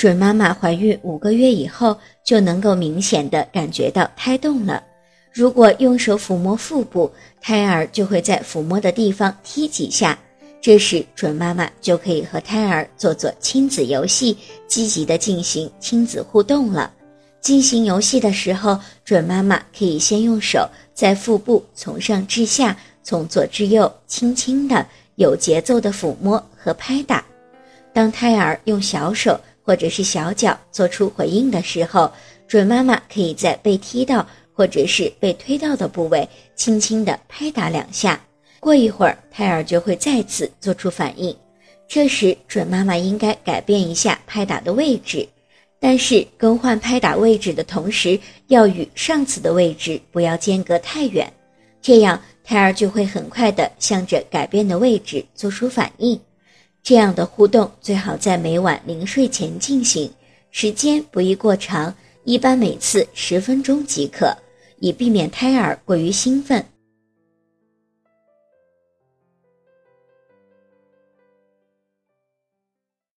准妈妈怀孕五个月以后就能够明显的感觉到胎动了。如果用手抚摸腹部，胎儿就会在抚摸的地方踢几下，这时准妈妈就可以和胎儿做做亲子游戏，积极的进行亲子互动了。进行游戏的时候，准妈妈可以先用手在腹部从上至下，从左至右，轻轻的、有节奏的抚摸和拍打。当胎儿用小手。或者是小脚做出回应的时候，准妈妈可以在被踢到或者是被推到的部位轻轻地拍打两下。过一会儿，胎儿就会再次做出反应。这时，准妈妈应该改变一下拍打的位置，但是更换拍打位置的同时，要与上次的位置不要间隔太远，这样胎儿就会很快地向着改变的位置做出反应。这样的互动最好在每晚临睡前进行，时间不宜过长，一般每次十分钟即可，以避免胎儿过于兴奋